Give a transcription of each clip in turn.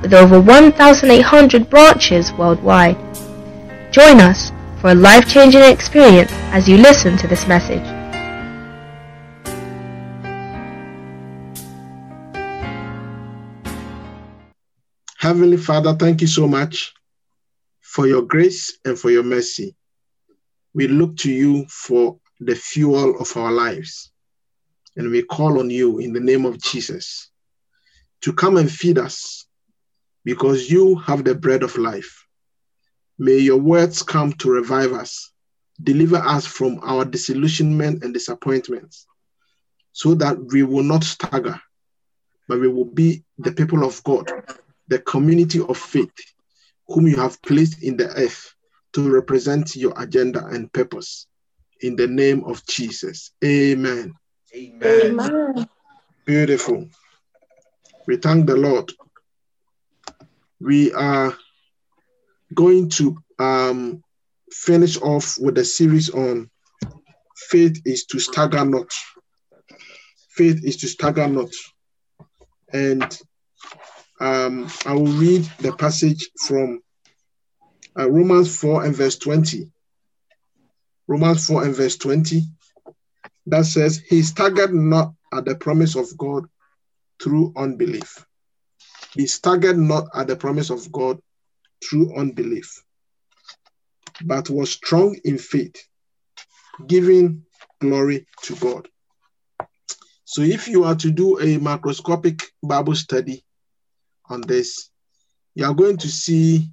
with over 1,800 branches worldwide. Join us for a life-changing experience as you listen to this message. Heavenly Father, thank you so much for your grace and for your mercy. We look to you for the fuel of our lives. And we call on you in the name of Jesus to come and feed us because you have the bread of life. May your words come to revive us, deliver us from our disillusionment and disappointments, so that we will not stagger, but we will be the people of God, the community of faith, whom you have placed in the earth to represent your agenda and purpose. In the name of Jesus. Amen. Amen. Amen. Beautiful. We thank the Lord we are going to um, finish off with a series on faith is to stagger not. Faith is to stagger not. And um, I will read the passage from uh, Romans 4 and verse 20. Romans 4 and verse 20 that says, He staggered not at the promise of God through unbelief. He staggered not at the promise of God through unbelief, but was strong in faith, giving glory to God. So, if you are to do a macroscopic Bible study on this, you are going to see,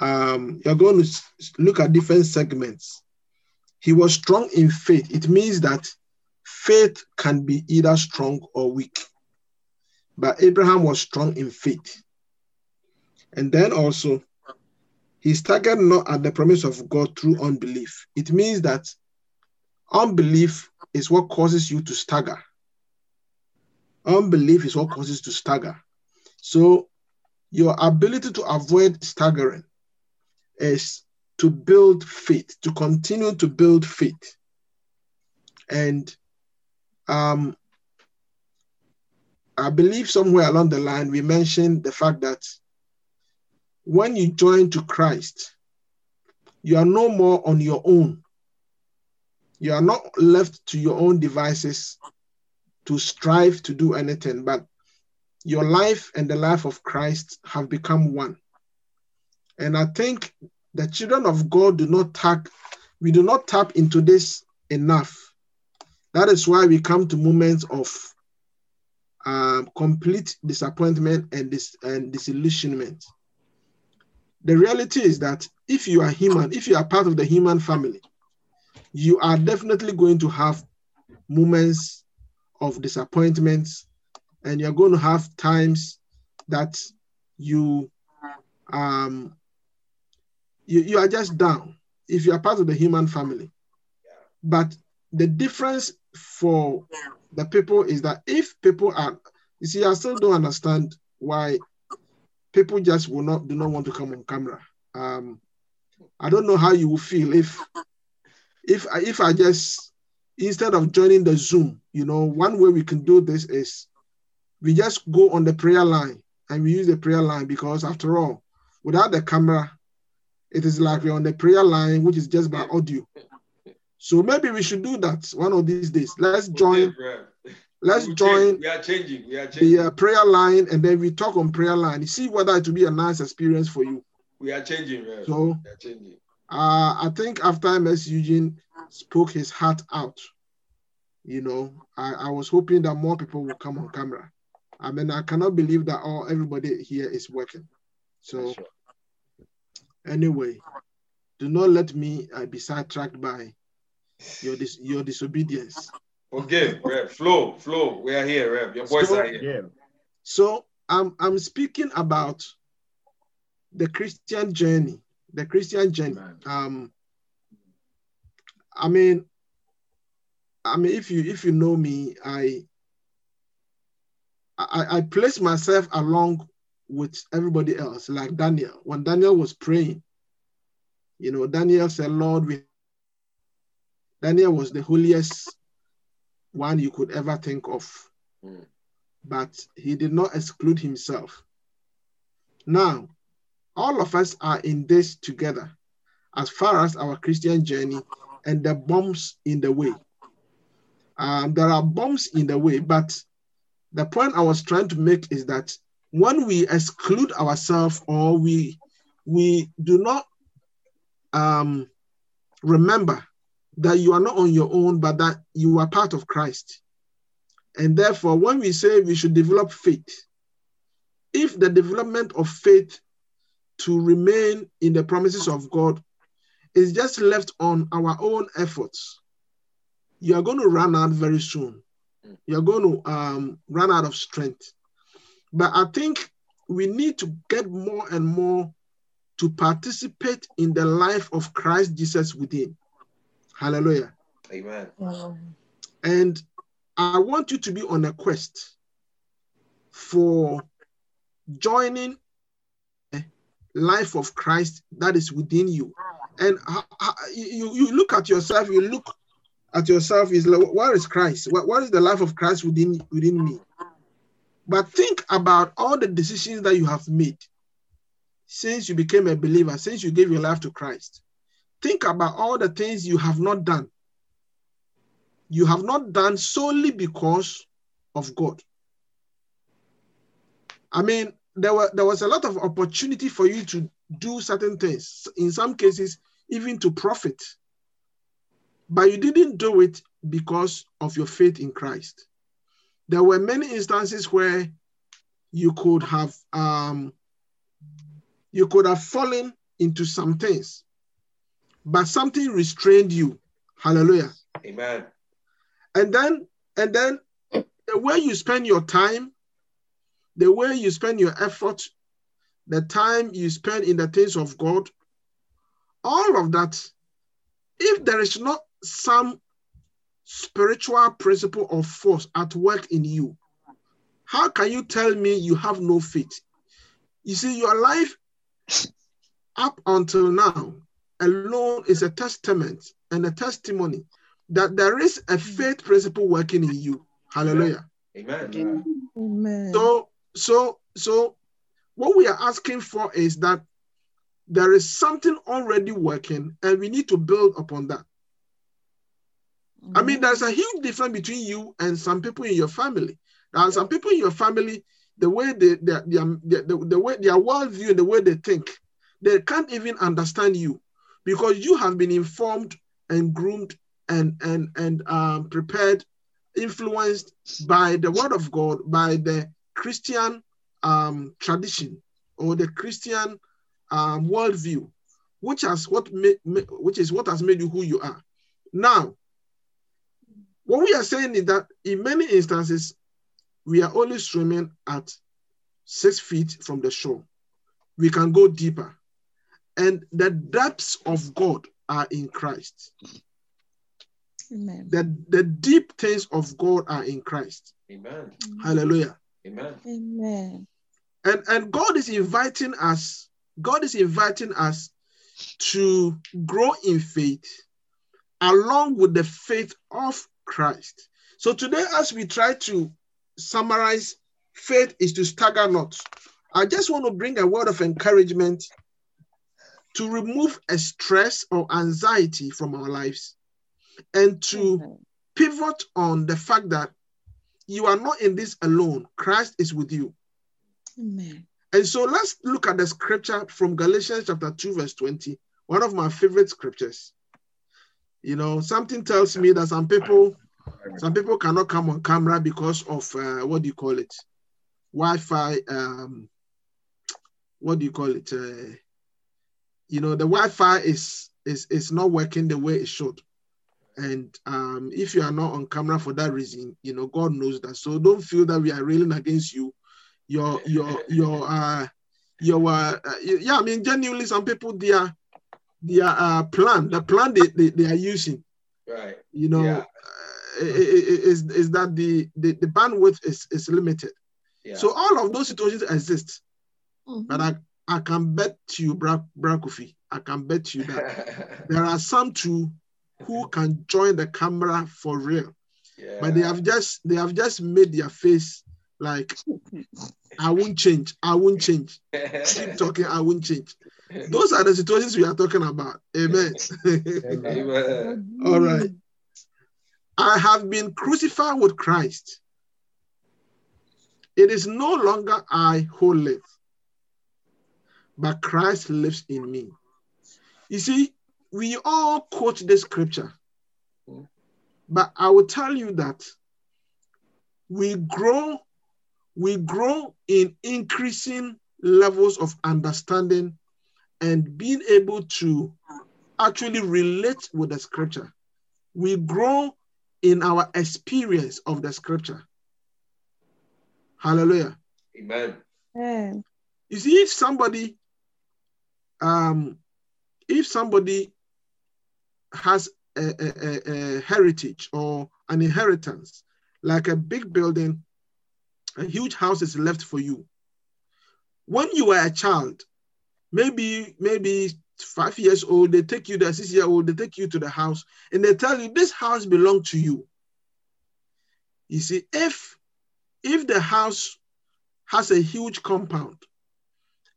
um, you're going to look at different segments. He was strong in faith. It means that faith can be either strong or weak. But Abraham was strong in faith. And then also, he staggered not at the promise of God through unbelief. It means that unbelief is what causes you to stagger. Unbelief is what causes to stagger. So, your ability to avoid staggering is to build faith, to continue to build faith. And um, I believe somewhere along the line we mentioned the fact that when you join to Christ, you are no more on your own. You are not left to your own devices to strive to do anything, but your life and the life of Christ have become one. And I think the children of God do not tap, we do not tap into this enough. That is why we come to moments of um, complete disappointment and, dis- and disillusionment. The reality is that if you are human, if you are part of the human family, you are definitely going to have moments of disappointments and you're going to have times that you um you, you are just down if you are part of the human family but the difference for the people is that if people are, you see, I still don't understand why people just will not do not want to come on camera. Um, I don't know how you will feel if if if I just instead of joining the Zoom, you know, one way we can do this is we just go on the prayer line and we use the prayer line because after all, without the camera, it is like we're on the prayer line, which is just by audio. So maybe we should do that one of these days. Let's join. Let's we join. We are changing. We are changing. The uh, prayer line, and then we talk on prayer line. See whether it will be a nice experience for you. We are changing. So we are changing. Uh, I think after MS Eugene spoke his heart out, you know, I, I was hoping that more people will come on camera. I mean, I cannot believe that all everybody here is working. So, sure. anyway, do not let me uh, be sidetracked by your dis- your disobedience. Okay, Rev. Flow, flow. We are here, Rev. Your boys so, are here. Yeah. So I'm I'm speaking about the Christian journey, the Christian journey. Amen. Um, I mean, I mean, if you if you know me, I I, I place myself along with everybody else, like Daniel. When Daniel was praying, you know, Daniel said, Lord, we Daniel was the holiest one you could ever think of. Mm. But he did not exclude himself. Now, all of us are in this together as far as our Christian journey and the bumps in the way. Um, there are bumps in the way, but the point I was trying to make is that when we exclude ourselves or we we do not um, remember that you are not on your own, but that you are part of Christ. And therefore, when we say we should develop faith, if the development of faith to remain in the promises of God is just left on our own efforts, you are going to run out very soon. You're going to um, run out of strength. But I think we need to get more and more to participate in the life of Christ Jesus within. Hallelujah. Amen. And I want you to be on a quest for joining the life of Christ that is within you. And you, you look at yourself, you look at yourself, is like, where is Christ? What, what is the life of Christ within, within me? But think about all the decisions that you have made since you became a believer, since you gave your life to Christ. Think about all the things you have not done. You have not done solely because of God. I mean, there were there was a lot of opportunity for you to do certain things. In some cases, even to profit. But you didn't do it because of your faith in Christ. There were many instances where you could have um, you could have fallen into some things, but something restrained you. Hallelujah. Amen. And then and then the way you spend your time, the way you spend your effort, the time you spend in the things of God, all of that, if there is not some spiritual principle or force at work in you, how can you tell me you have no faith? You see, your life up until now alone is a testament and a testimony that there is a faith principle working in you. Hallelujah. Amen. Amen. So, so, so, what we are asking for is that there is something already working, and we need to build upon that. I mean, there's a huge difference between you and some people in your family. There are some people in your family, the way they, they, they, they, the, the way their worldview and the way they think, they can't even understand you because you have been informed and groomed and and and um, prepared, influenced by the word of God, by the Christian um, tradition or the Christian um, worldview, which has what ma- ma- which is what has made you who you are. Now, what we are saying is that in many instances, we are only swimming at six feet from the shore. We can go deeper. And the depths of God are in Christ. Amen. The, the deep things of God are in Christ. Amen. Hallelujah. Amen. Amen. And, and God is inviting us, God is inviting us to grow in faith along with the faith of Christ. So today, as we try to summarize, faith is to stagger not. I just want to bring a word of encouragement to remove a stress or anxiety from our lives and to Amen. pivot on the fact that you are not in this alone. Christ is with you. Amen. And so let's look at the scripture from Galatians chapter 2, verse 20, one of my favorite scriptures. You know, something tells me that some people, some people cannot come on camera because of uh, what do you call it? Wi-Fi. Um, what do you call it? Uh, you know, the Wi-Fi is is is not working the way it should. And um, if you are not on camera for that reason, you know, God knows that. So don't feel that we are railing against you. Your your your uh your uh, uh, yeah, I mean genuinely some people their their uh, plan, the plan they, they, they are using, Right. you know, Yeah. uh, is is that the, the the bandwidth is is limited. Yeah. So all of those situations exist, Mhm. but I I can bet you, Bra Bra I can bet you that there are some too who can join the camera for real, yeah. but they have just they have just made their face like I won't change, I won't change. Keep talking, I won't change. Those are the situations we are talking about. Amen. Amen. All right. I have been crucified with Christ. It is no longer I who live, but Christ lives in me. You see, we all quote this scripture, but I will tell you that we grow, we grow in increasing levels of understanding and being able to actually relate with the scripture. We grow in our experience of the scripture. Hallelujah. Amen. Amen. You see, if somebody, um, if somebody has a, a, a- heritage or an inheritance, like a big building, a huge house is left for you. When you were a child, maybe maybe five years old, they take you there, six year old, they take you to the house, and they tell you this house belongs to you. You see, if if the house has a huge compound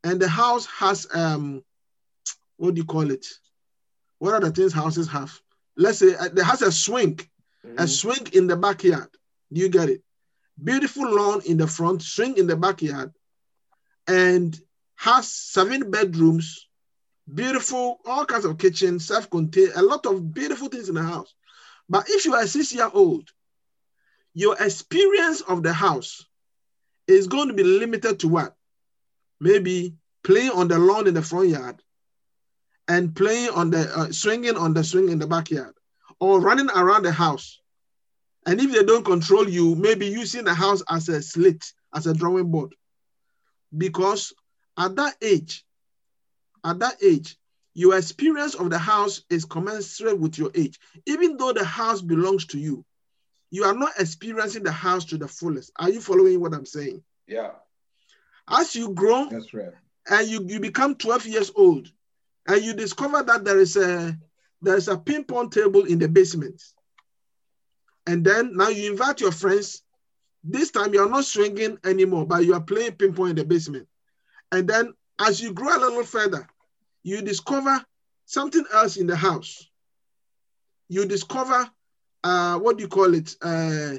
and the house has um what do you call it? What are the things houses have? Let's say uh, there has a swing a Mhm. swing in the backyard. Do you get it? Beautiful lawn in the front swing in the backyard and has seven bedrooms beautiful all kinds of kitchen self-contained a lot of beautiful things in the house. But if you are six year old your experience of the house is going to be limited to what? Maybe playing on the lawn in the front yard and playing on the uh, swinging on the swing in the backyard or running around the house. And if they don't control you maybe using the house as a slate as a drawing board. Because at that age at that age your experience of the house is commensurate with your age. Even though the house belongs to you you are not experiencing the house to the fullest. Are you following what i'm saying? Yeah. as you grow That's right. and you, you become 12 years old and you discover that there is a there is a ping pong table in the basement. And then now you invite your friends. This time you're not swinging anymore but you are playing ping pong in the basement. And then as you grow a little further you discover something else in the house. You discover uh what do you call it? Uh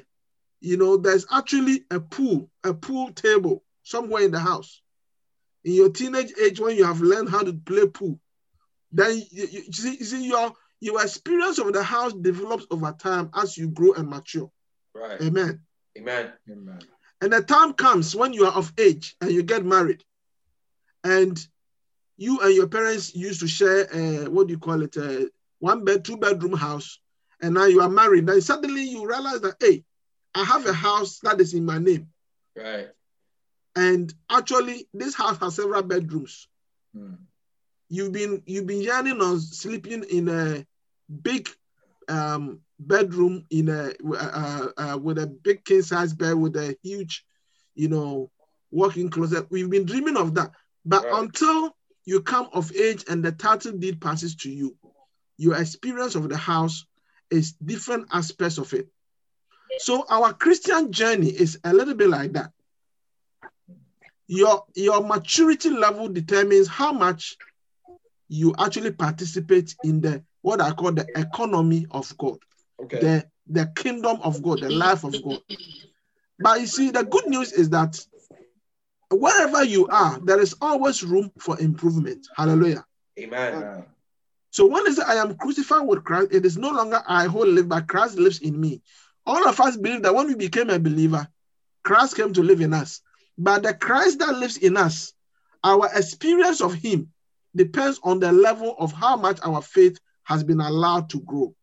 you know there's actually a pool a pool table somewhere in the house. In your teenage age when you have learned how to play pool then you, you, you see, you see your your experience of the house develops over time as you grow and mature Right. amen Amen. Amen. and the time comes when you are of age and you get married and you and your parents used to share uh, what do you call it uh, one bed two bedroom house and now you are married then suddenly you realize that hey i have a house that is in my name Right. and actually this house has several bedrooms Mm. You've been you've been yearning on sleeping in a big um, bedroom in a uh, uh, with a big king size bed with a huge, you know, walk-in closet. We've been dreaming of that, but Right. until you come of age and the title deed passes to you, your experience of the house is different aspects of it. So our Christian journey is a little bit like that. Your your maturity level determines how much you actually participate in the what I call the economy of God, Okay. the the kingdom of God, the life of God. But you see, the good news is that wherever you are, there is always room for improvement. Hallelujah. Amen. Amen. So when is I am crucified with Christ, it is no longer I who live, but Christ lives in me. All of us believe that when we became a believer, Christ came to live in us. But the Christ that lives in us, our experience of Him depends on the level of how much our faith has been allowed to grow.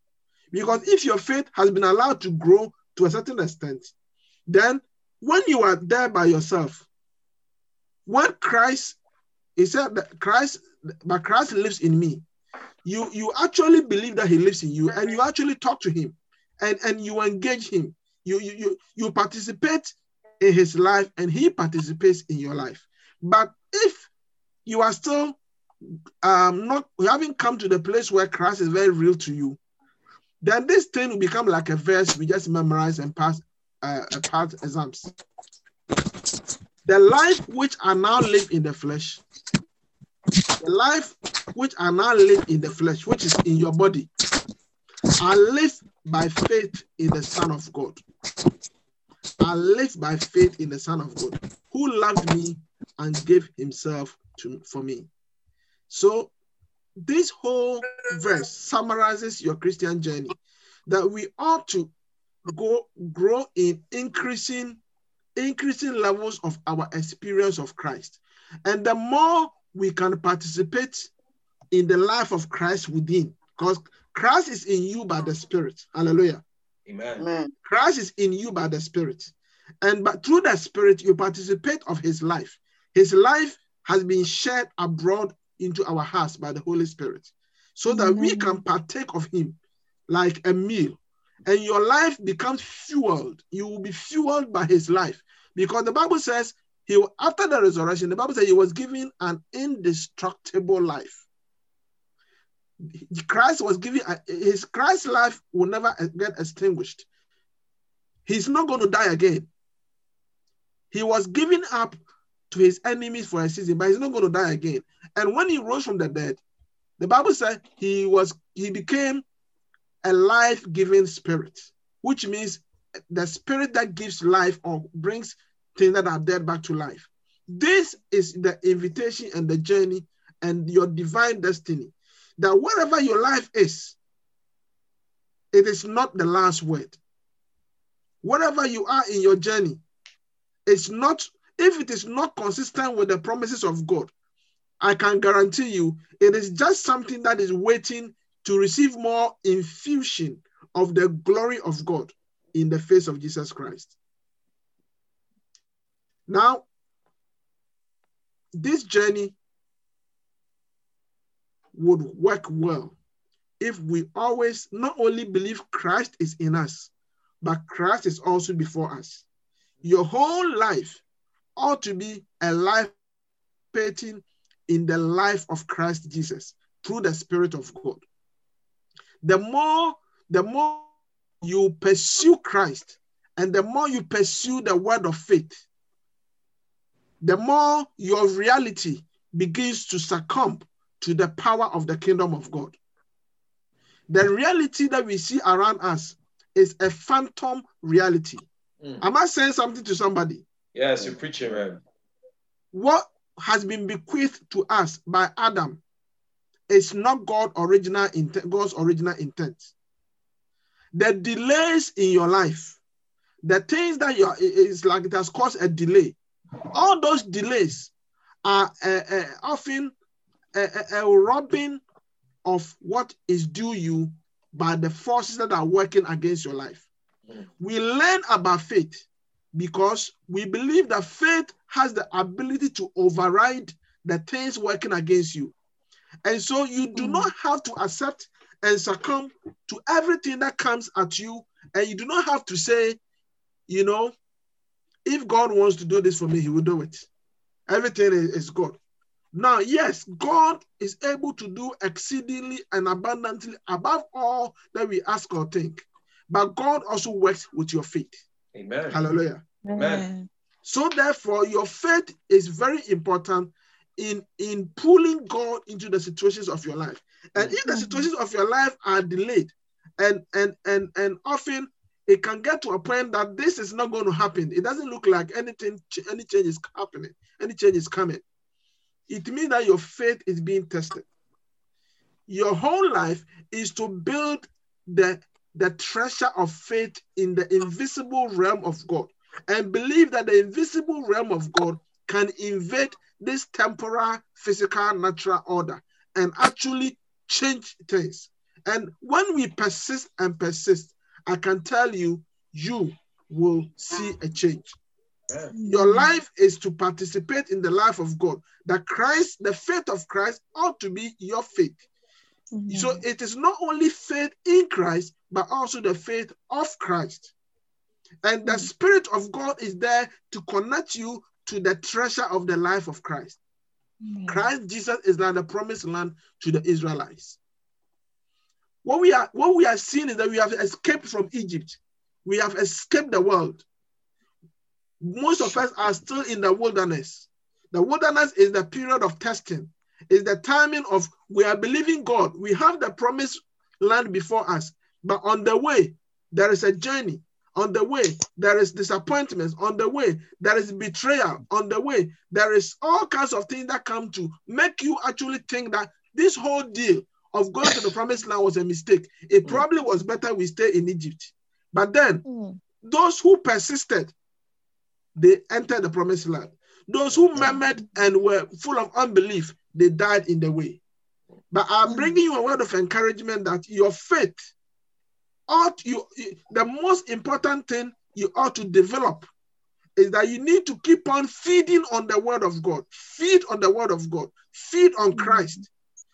Because if your faith has been allowed to grow to a certain extent, then when you are there by yourself, when Christ He said that Christ, but Christ lives in me. You you actually believe that he lives in you, and you actually talk to him, and and you engage him. You you you, you participate in his life, and he participates in your life. But if you are still um not you haven't come to the place where Christ is very real to you, then this thing will become like a verse we just memorize and pass uh, pass exams. The life which I now live in the flesh, the life which I now live in the flesh, which is in your body, I live by faith in the Son of God. I live by faith in the Son of God, who loved me and gave himself to for me. So this whole verse summarizes your Christian journey that we ought to go grow in increasing increasing levels of our experience of Christ. And the more we can participate in the life of Christ within, because Christ is in you by the Spirit. Hallelujah. Amen. Amen. Christ is in you by the Spirit. And but through the Spirit, you participate of his life. His life has been shared abroad into our hearts by the Holy Spirit. So that we can partake of him like a meal. And your life becomes fueled. You will be fueled by his life. Because the Bible says he after the resurrection, the Bible says he was given an indestructible life. Christ was given uh, his Christ's life will never get extinguished. He's not going to die again. He was given up to his enemies for a season, but he's not going to die again. And when he rose from the dead, the Bible said he was he became a life-giving spirit, which means the spirit that gives life or brings things that are dead back to life. This is the invitation and the journey and your divine destiny. That wherever your life is, it is not the last word. Wherever you are in your journey, it's not, if it is not consistent with the promises of God, I can guarantee you it is just something that is waiting to receive more infusion of the glory of God in the face of Jesus Christ. Now, this journey would work well if we always not only believe Christ is in us, but Christ is also before us. Your whole life ought to be a life participating in the life of Christ Jesus through the Spirit of God. The more, the more you pursue Christ and the more you pursue the word of faith, the more your reality begins to succumb to the power of the kingdom of God. The reality that we see around us is a phantom reality. Mm. Am I saying something to somebody? Yes, you're preaching, man. What has been bequeathed to us by Adam is not God original intent, God's original intent. The delays in your life, the things that you are, it's like it has caused a delay. All those delays are uh, uh, often a, a, a robbing of what is due you by the forces that are working against your life. Mm. We learn about faith because we believe that faith has the ability to override the things working against you. And so you do Mm. not have to accept and succumb to everything that comes at you. And you do not have to say, you know, if God wants to do this for me, he will do it. Everything is, is God. Now, yes, God is able to do exceedingly and abundantly above all that we ask or think. But God also works with your faith. Amen. Hallelujah. Amen. So therefore, your faith is very important in in pulling God into the situations of your life. And if the Mhm. situations of your life are delayed, and and and and often it can get to a point that this is not going to happen. It doesn't look like anything, any change is happening, any change is coming. It means that your faith is being tested. Your whole life is to build the the treasure of faith in the invisible realm of God and believe that the invisible realm of God can invade this temporal, physical, natural order and actually change things. And when we persist and persist, I can tell you, you will see a change. Your life is to participate in the life of God. That Christ, the faith of Christ, ought to be your faith. Amen. So it is not only faith in Christ, but also the faith of Christ. And the Mm. Spirit of God is there to connect you to the treasure of the life of Christ. Amen. Christ Jesus is like the promised land to the Israelites. What we are what we are seeing is that we have escaped from Egypt. We have escaped the world. Most of us are still in the wilderness. The wilderness is the period of testing. Is the timing of we are believing God. We have the promised land before us, but on the way there is a journey. On the way there is disappointments. On the way there is betrayal. On the way there is all kinds of things that come to make you actually think that this whole deal of going to the promised land was a mistake. It Mm. probably was better we stay in Egypt. But then Mm. those who persisted, they entered the promised land. Those who murmured and were full of unbelief, they died in the way. But I'm Mm. bringing you a word of encouragement that your faith ought you the most important thing you ought to develop is that you need to keep on feeding on the word of God. Feed on the word of God. Feed on Mm. Christ.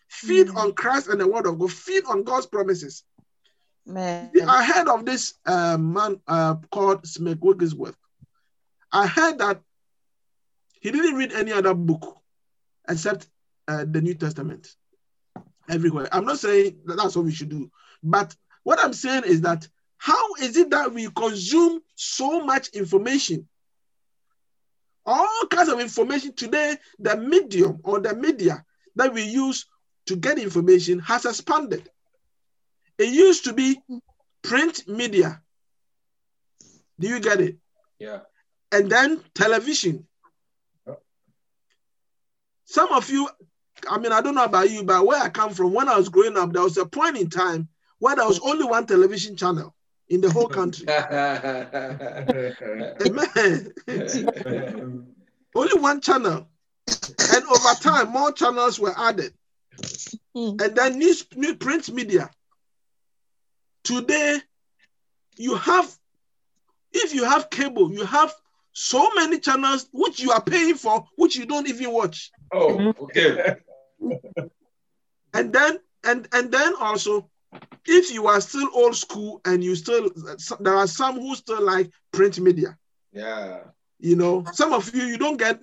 Feed Mm. on Christ and the word of God. Feed on God's promises. Amen. I heard of this uh, man uh, called Smith Wigglesworth. I heard that he didn't read any other book except uh, the New Testament everywhere. I'm not saying that that's what we should do, but what I'm saying is that how is it that we consume so much information? All kinds of information today, the medium or the media that we use to get information has expanded. It used to be print media. Do you get it? Yeah. And then television. Some of you, I mean, I don't know about you, but where I come from, when I was growing up, there was a point in time where there was only one television channel in the whole country. Amen. only one channel. And over time, more channels were added. Mm. And then news, new print media. Today, you have, if you have cable, you have so many channels which you are paying for, which you don't even watch. oh, okay. And then, and and then also, if you are still old school and you still, there are some who still like print media. Yeah. You know, some of you you don't get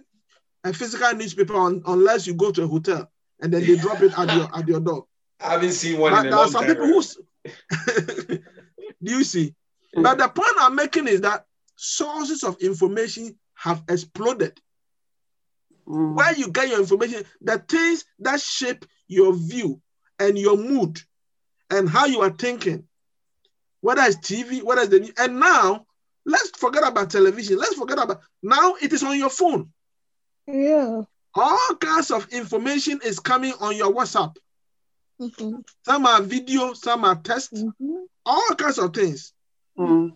a physical newspaper on, unless you go to a hotel and then they drop it at your at your door. I haven't seen one But in a there are some time. people who. Do you see? But the point I'm making is that sources of information have exploded. Mm. Where you get your information, the things that shape your view and your mood and how you are thinking, whether it's TV, whether it's the news. And now, let's forget about television. Let's forget about now it is on your phone. Yeah. All kinds of information is coming on your WhatsApp. Mhm. Some are video, some are text, Mhm. all kinds of things. Mm.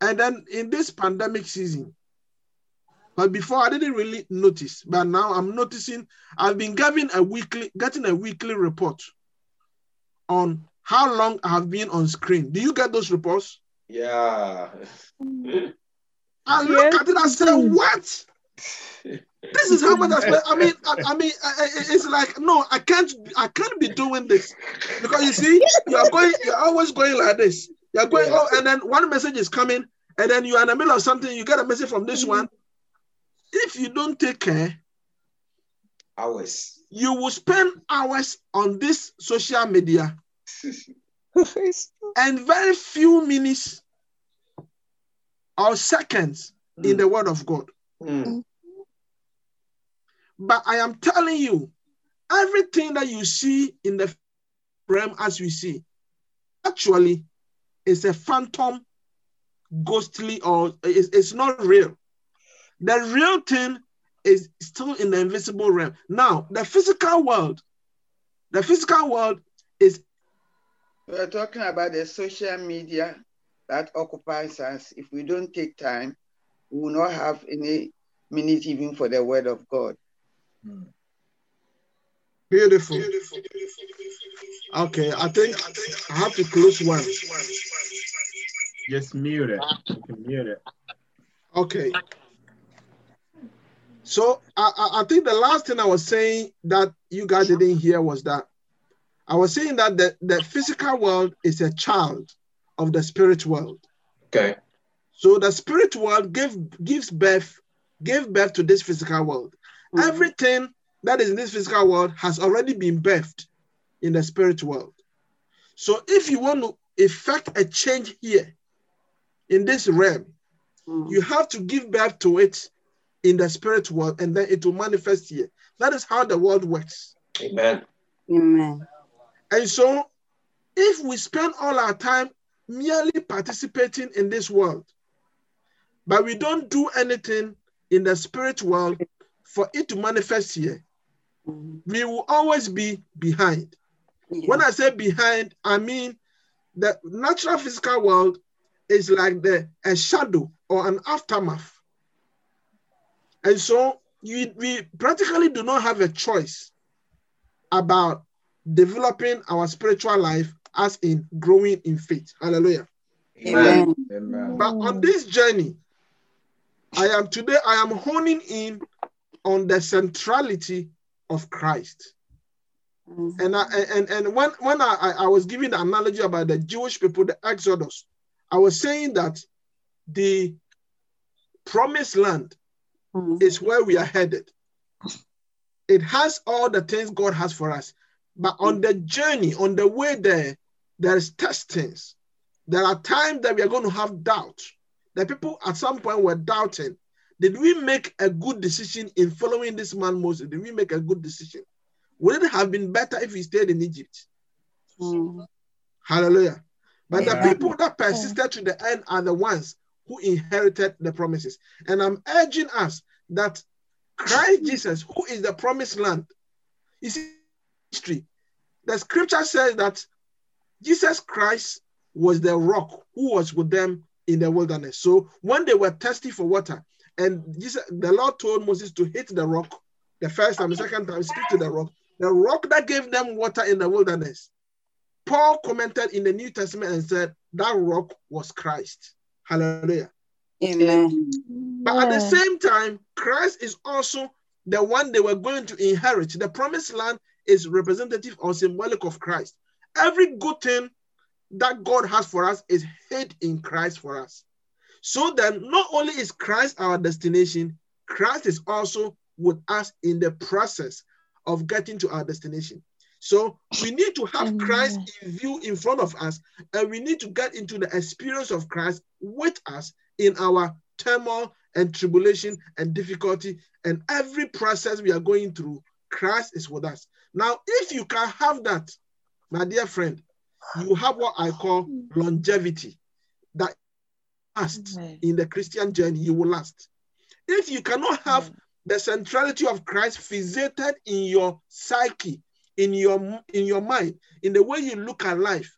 And then in this pandemic season, but before I didn't really notice, but now I'm noticing I've been getting a weekly, getting a weekly report on how long I have been on screen. Do you get those reports? Yeah. I look Yes, at it and say, mm. what? This is how much I spent. I mean, I, I mean, I, I- it's like no, I can't, I can't be doing this because you see, you're going, you're always going like this. You're going, Yeah. oh, and then one message is coming, and then you're in the middle of something. You get a message from this one. If you don't take care, Hours. you will spend hours on this social media and very few minutes or seconds in the Word of God. Mm. But I am telling you, everything that you see in the realm as we see, actually is a phantom, ghostly, or it's, it's not real. The real thing is still in the invisible realm. Now, the physical world, the physical world is We're talking about the social media that occupies us. If we don't take time, we will not have any minute even for the word of God. Hmm. beautiful. Okay, I think I have to close one. Just mute it. Mute it. Okay. So I, I, think the last thing I was saying that you guys didn't hear was that I was saying that the, the physical world is a child of the spirit world. Okay. So the spirit world give, gives birth, gave birth to this physical world. Mhm. Everything that is in this physical world has already been birthed in the spirit world. So if you want to effect a change here in this realm, Mm. you have to give birth to it in the spirit world and then it will manifest here. That is how the world works. Amen. Amen. And so if we spend all our time merely participating in this world, but we don't do anything in the spirit world for it to manifest here, we will always be behind. Yeah. When I say behind, I mean the natural physical world is like the a shadow or an aftermath. And so you, we practically do not have a choice about developing our spiritual life as in growing in faith. Hallelujah. Amen. Amen. But on this journey, I am today, I am honing in on the centrality of Christ. Mm. And I, and and when when I, I I was giving the analogy about the Jewish people, the Exodus, I was saying that the promised land Mm. is where we are headed. It has all the things God has for us, but on the journey, on the way there, there is testings. There are times that we are going to have doubt. The people at some point were doubting. Did we make a good decision in following this man Moses? Did we make a good decision? Would it have been better if he stayed in Egypt? Mm. Hallelujah. But Yeah. the people that persisted to the end are the ones who inherited the promises. And I'm urging us that Christ Jesus, who is the promised land, is history. The scripture says that Jesus Christ was the rock who was with them in the wilderness. So when they were thirsty for water, and Jesus, the Lord told Moses to hit the rock the first time, the second time, speak to the rock, the rock that gave them water in the wilderness. Paul commented in the New Testament and said that rock was Christ. Hallelujah. Amen. But at the same time, Christ is also the one they were going to inherit. The promised land is representative or symbolic of Christ. Every good thing that God has for us is hid in Christ for us. So then, not only is Christ our destination, Christ is also with us in the process of getting to our destination. So we need to have Christ in view in front of us, and we need to get into the experience of Christ with us in our turmoil and tribulation and difficulty and every process we are going through. Christ is with us. Now, if you can have that, my dear friend, you have what I call longevity. That last Amen. in the Christian journey, you will last. If you cannot have the centrality of Christ fixated in your psyche, in your in your mind, in the way you look at life,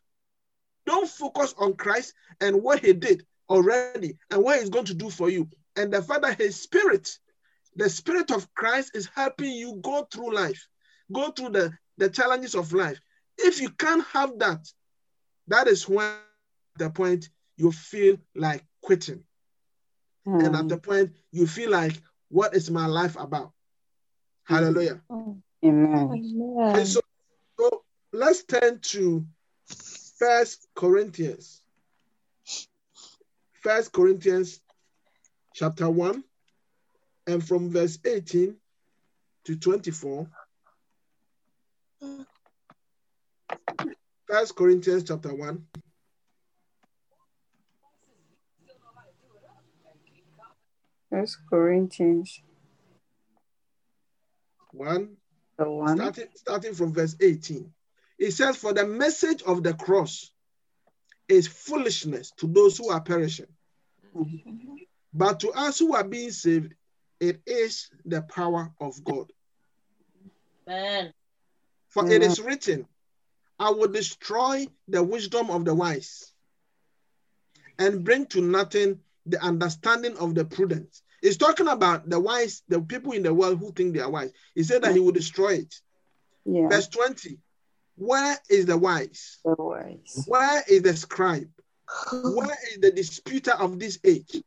don't focus on Christ and what He did already and what He's going to do for you, and the fact that His Spirit, the Spirit of Christ, is helping you go through life, go through the the challenges of life. If you can't have that, that is when the point you feel like quitting. And at Mm. the point you feel like, what is my life about? Hallelujah. Amen. And so, so let's turn to First Corinthians. First Corinthians chapter 1 and from verse 18 to 24. First Corinthians chapter 1. First Corinthians, 1 the one. starting, starting from verse 18. It says, For the message of the cross is foolishness to those who are perishing, but to us who are being saved, it is the power of God. Amen. For it is written, I will destroy the wisdom of the wise and bring to nothing the understanding of the prudent. He's talking about the wise, the people in the world who think they are wise. He said that he will destroy it. Yeah. Verse 20 Where is the wise? the wise. Where is the scribe? Where is the disputer of this age?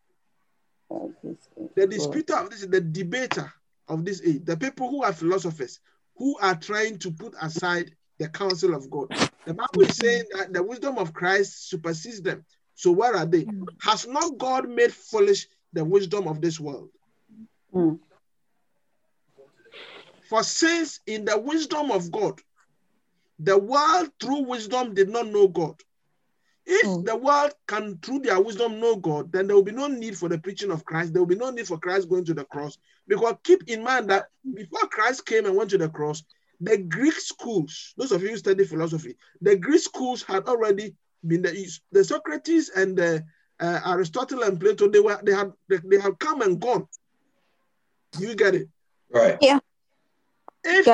That is it. The disputer of this is the debater. of this age, the people who are philosophers, who are trying to put aside the counsel of God. The Bible is saying that the wisdom of Christ supersedes them. So where are they? Has not God made foolish the wisdom of this world? Mm. For since in the wisdom of God, the world through wisdom did not know God. If Mm. the world can through their wisdom know God, then there will be no need for the preaching of Christ. There will be no need for Christ going to the cross. Because keep in mind that before Christ came and went to the cross, the Greek schools, those of you who study philosophy, the Greek schools had already been the, the Socrates and the uh, Aristotle and Plato, they were they had they, they have come and gone. You get it? Right. Yeah. If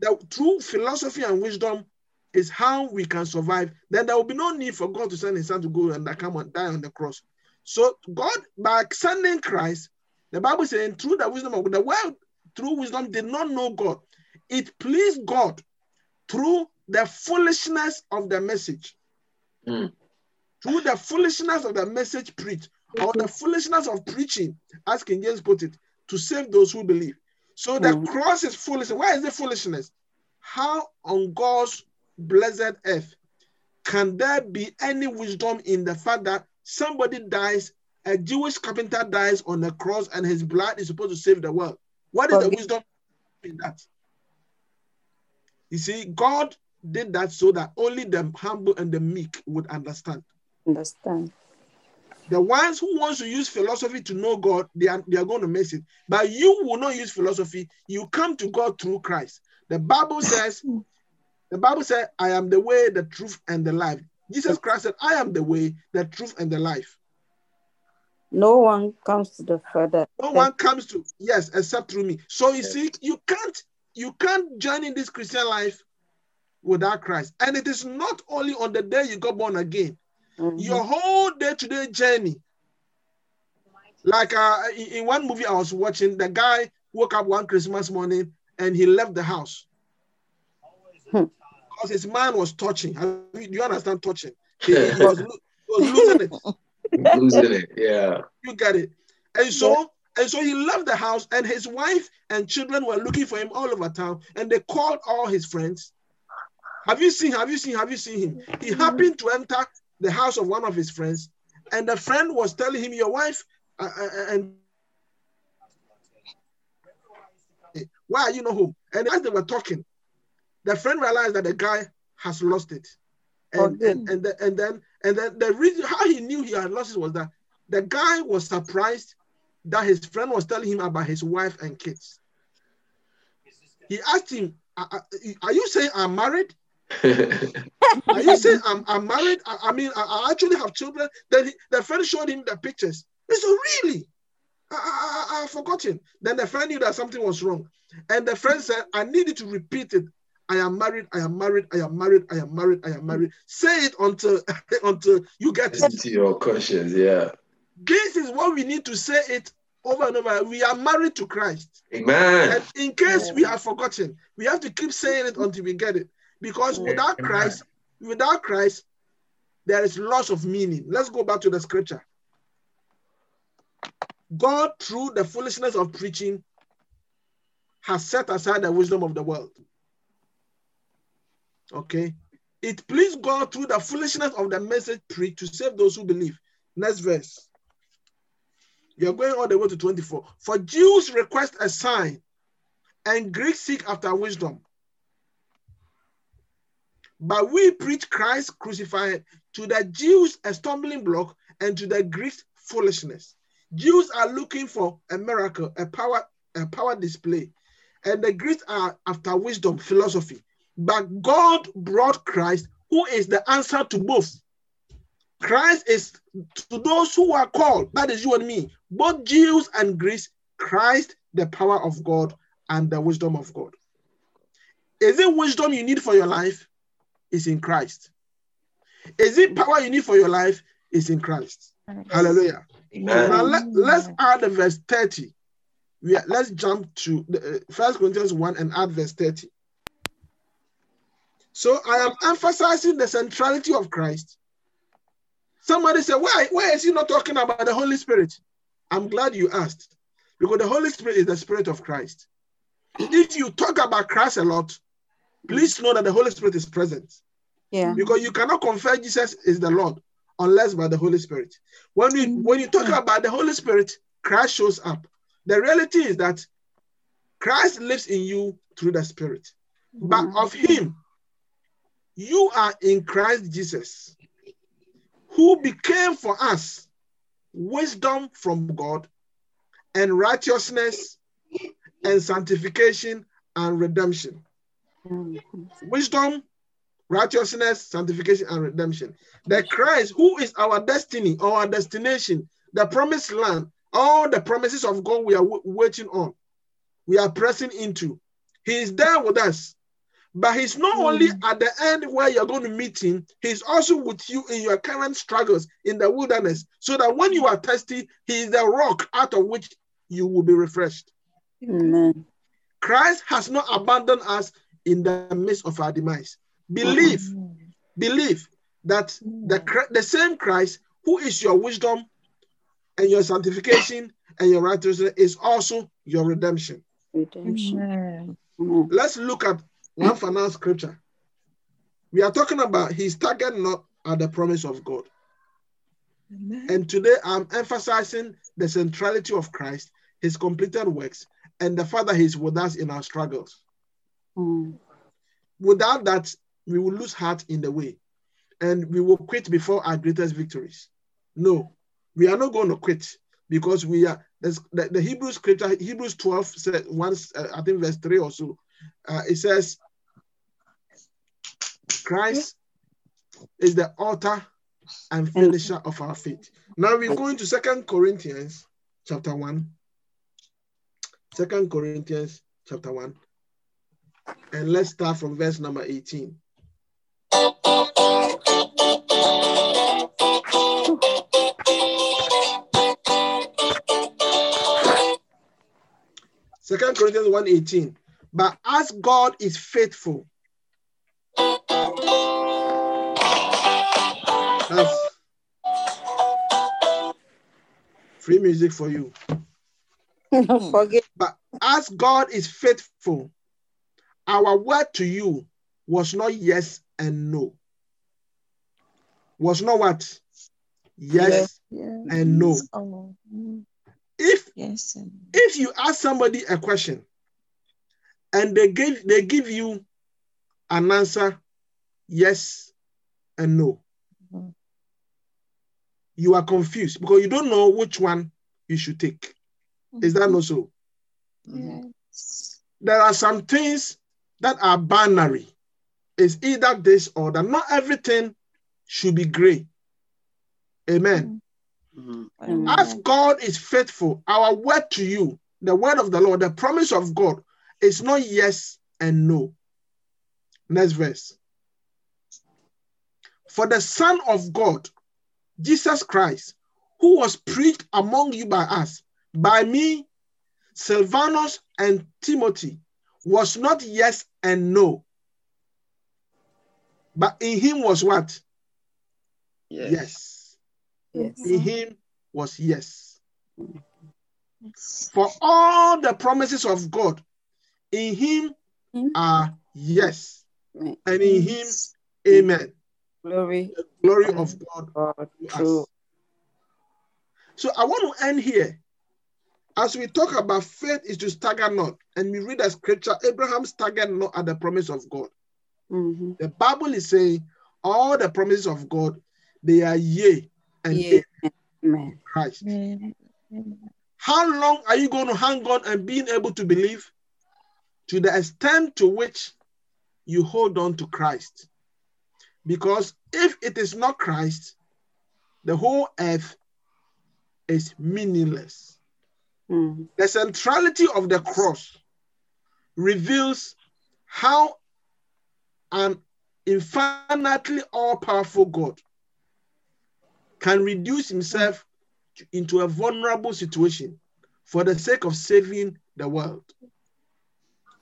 Got the true philosophy and wisdom is how we can survive, then there will be no need for God to send his son to go and come and die on the cross. So God, by sending Christ, the Bible is saying through the wisdom of the world, through wisdom did not know God. It pleased God through the foolishness of the message. Mm. Through the foolishness of the message preached, or the foolishness of preaching, as King James put it, to save those who believe. So the Mhm. cross is foolishness. Why is it foolishness? How on God's blessed earth can there be any wisdom in the fact that somebody dies, a Jewish carpenter dies on the cross, and his blood is supposed to save the world? What is the wisdom in that? You see, God did that so that only the humble and the meek would understand. Understand. The ones who wants to use philosophy to know God, they are, they are going to miss it. But you will not use philosophy. You come to God through Christ. The Bible says, the Bible said, I am the way, the truth, and the life. Jesus Christ said, I am the way, the truth, and the life. No one comes to the Father. No one comes to yes except through me. So you see, you can't you can't join in this Christian life without Christ. And it is not only on the day you got born again. Mhm. Your whole day-to-day journey. Like uh, in in one movie I was watching, the guy woke up one Christmas morning and he left the house Hmm. because his mind was touching. Have you- Do you understand touching? He, he was, he was losing it. Losing it. Yeah. You get it. And so, and so he left the house, and his wife and children were looking for him all over town, and they called all his friends. Have you seen? Have you seen? Have you seen him? He happened to enter the house of one of his friends, and the friend was telling him, "Your wife uh, uh, and why are you not home?" And as they were talking, the friend realized that the guy has lost it, and Okay. and and, the, and then and then the reason how he knew he had lost it was that the guy was surprised that his friend was telling him about his wife and kids. He asked him, "Are, are- are you saying I'm married? Are you saying I'm, I'm married? I, I mean, I, I actually have children." Then he, the friend showed him the pictures. He said, "Really? I, I, I, I've forgotten." Then the friend knew that something was wrong, and the friend said, "I need you to repeat it." I am married. I am married. I am married. I am married. I am married. Say it until until you get it. to your conscience. Yeah. This is what we need to say it over and over. We are married to Christ. Amen. And in case we have forgotten, we have to keep saying it until we get it. Because without Amen. Christ, without Christ, there is loss of meaning. Let's go back to the scripture. God, through the foolishness of preaching, has set aside the wisdom of the world. Okay. It pleased God through the foolishness of the message preached to save those who believe. Next verse. You're going all the way to 24. For Jews request a sign, and Greeks seek after wisdom. But we preach Christ crucified to the Jews a stumbling block and to the Greeks foolishness. Jews are looking for a miracle, a power, a power display, and the Greeks are after wisdom, philosophy. But God brought Christ, who is the answer to both. Christ is to those who are called, that is you and me, both Jews and Greeks, Christ, the power of God and the wisdom of God. Is it wisdom you need for your life? Is in Christ. Is it power you need for your life? Is in Christ. Hallelujah. Amen. Now let, let's add the verse 30. We are, let's jump to the, uh, First Corinthians 1 and add verse 30. So I am emphasizing the centrality of Christ. Somebody said, why, why is he not talking about the Holy Spirit? I'm glad you asked. because the Holy Spirit is the Spirit of Christ. If you talk about Christ a lot, please know that the Holy Spirit is present Yeah. because you cannot confess Jesus is the Lord unless by the Holy Spirit. When we when you talk mm-hmm. about the Holy Spirit, Christ shows up. The reality is that Christ lives in you through the Spirit, but mm-hmm. of Him, you are in Christ Jesus, who became for us wisdom from God and righteousness and sanctification and redemption. Wisdom, righteousness, sanctification, and redemption. The Christ, who is our destiny, our destination, the promised land, all the promises of God we are w- waiting on, we are pressing into. He is there with us. But he's not hmm. only at the end where you're going to meet him, he's also with you in your current struggles in the wilderness. So that when you are thirsty, he is the rock out of which you will be refreshed. Amen. Christ has not abandoned us in the midst of our demise. Believe, believe that the, Chri- the same Christ who is your wisdom and your sanctification and your righteousness is also your redemption. Redemption. Amen. Amen. Let's look at one final scripture. We are talking about his target not at the promise of God. Amen. And today I'm emphasizing the centrality of Christ, his completed works, and the fact that he's with us in our struggles. Mm. Without that, we will lose heart in the way and we will quit before our greatest victories. No, we are not going to quit because we are there's the, the Hebrew scripture, Hebrews 12 said once, uh, I think verse 3 or so, uh, it says, Christ is the author and finisher of our faith. Now we're going to Second Corinthians chapter 1. Second Corinthians chapter 1. And let's start from verse number 18. Second Corinthians 1:18. But as God is faithful, that's free music for you. Forget. But as God is faithful, our word to you was not yes and no. Was not what? Yes Yes. and no. Oh, If yes. and- if you ask somebody a question and they give they give you an answer yes and no Mhm. you are confused because you don't know which one you should take is that not so Yes. there are some things that are binary it's either this or that not everything should be gray amen Mhm. Amen. As God is faithful, our word to you, the word of the Lord, the promise of God is not yes and no. Next verse. For the Son of God, Jesus Christ, who was preached among you by us, by me, Silvanus, and Timothy, was not yes and no. But in him was what? Yes. yes. Yes. In him was yes. Yes. For all the promises of God in him are yes, Amen. and in him, amen. Glory The glory of God God. True. So I want to end here. As we talk about faith is to stagger not, and we read the scripture, Abraham staggered not at the promise of God. Mhm. The Bible is saying all the promises of God, they are yea and Yeah. Amen. Christ. Amen. Amen. How long are you going to hang on and being able to believe? To the extent to which you hold on to Christ. Because if it is not Christ, the whole earth is meaningless. Mhm. The centrality of the cross reveals how an infinitely all powerful God can reduce himself to- into a vulnerable situation for the sake of saving the world.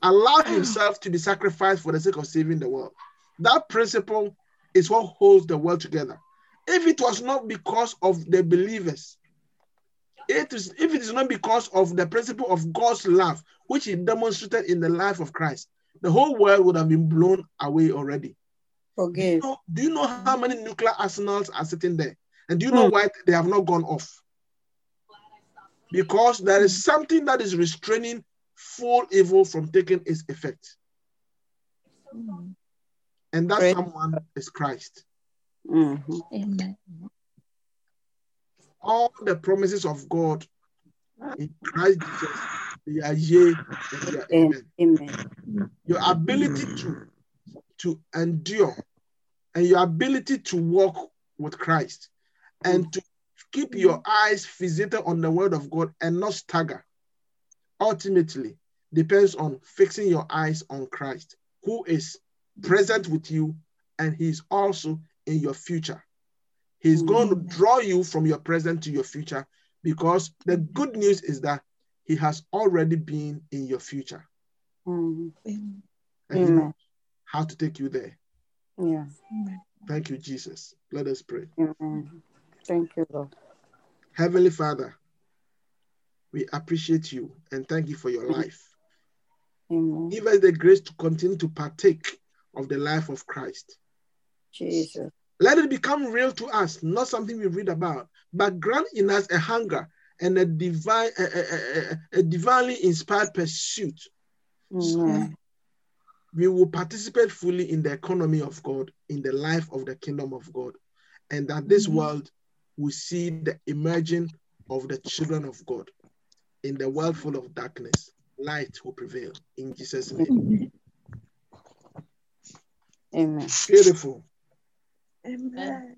Allow himself to be sacrificed for the sake of saving the world. That principle is what holds the world together. If it was not because of the believers, it is if it is not because of the principle of God's love, which He demonstrated in the life of Christ, the whole world would have been blown away already. Do you Forgive. know, do you know how many nuclear arsenals are sitting there? And do you know why they have not gone off? Because there is something that is restraining full evil from taking its effect. Mm. And that Right. someone is Christ. Mhm. Amen. All the promises of God in Christ Jesus, they are yea and they are amen. Amen. Your ability to, to endure and your ability to walk with Christ and to keep your eyes fixated on the word of God and not stagger ultimately depends on fixing your eyes on Christ, who is present with you and he's also in your future. He's going to draw you from your present to your future because the good news is that he has already been in your future Mhm. Amen. and he knows how to take you there. Yeah. Thank you, Jesus. Let us pray. Amen. Thank you, Lord. Heavenly Father, we appreciate you and thank you for your life. Amen. Give us the grace to continue to partake of the life of Christ. Jesus. Let it become real to us, not something we read about, but grant in us a hunger and a divine, a, a- a- a divinely inspired pursuit. Amen. We will participate fully in the economy of God, in the life of the kingdom of God, and that this Mhm. world will see the emerging of the children of God. In the world full of darkness, light will prevail. In Jesus' name. Amen. Beautiful. Amen.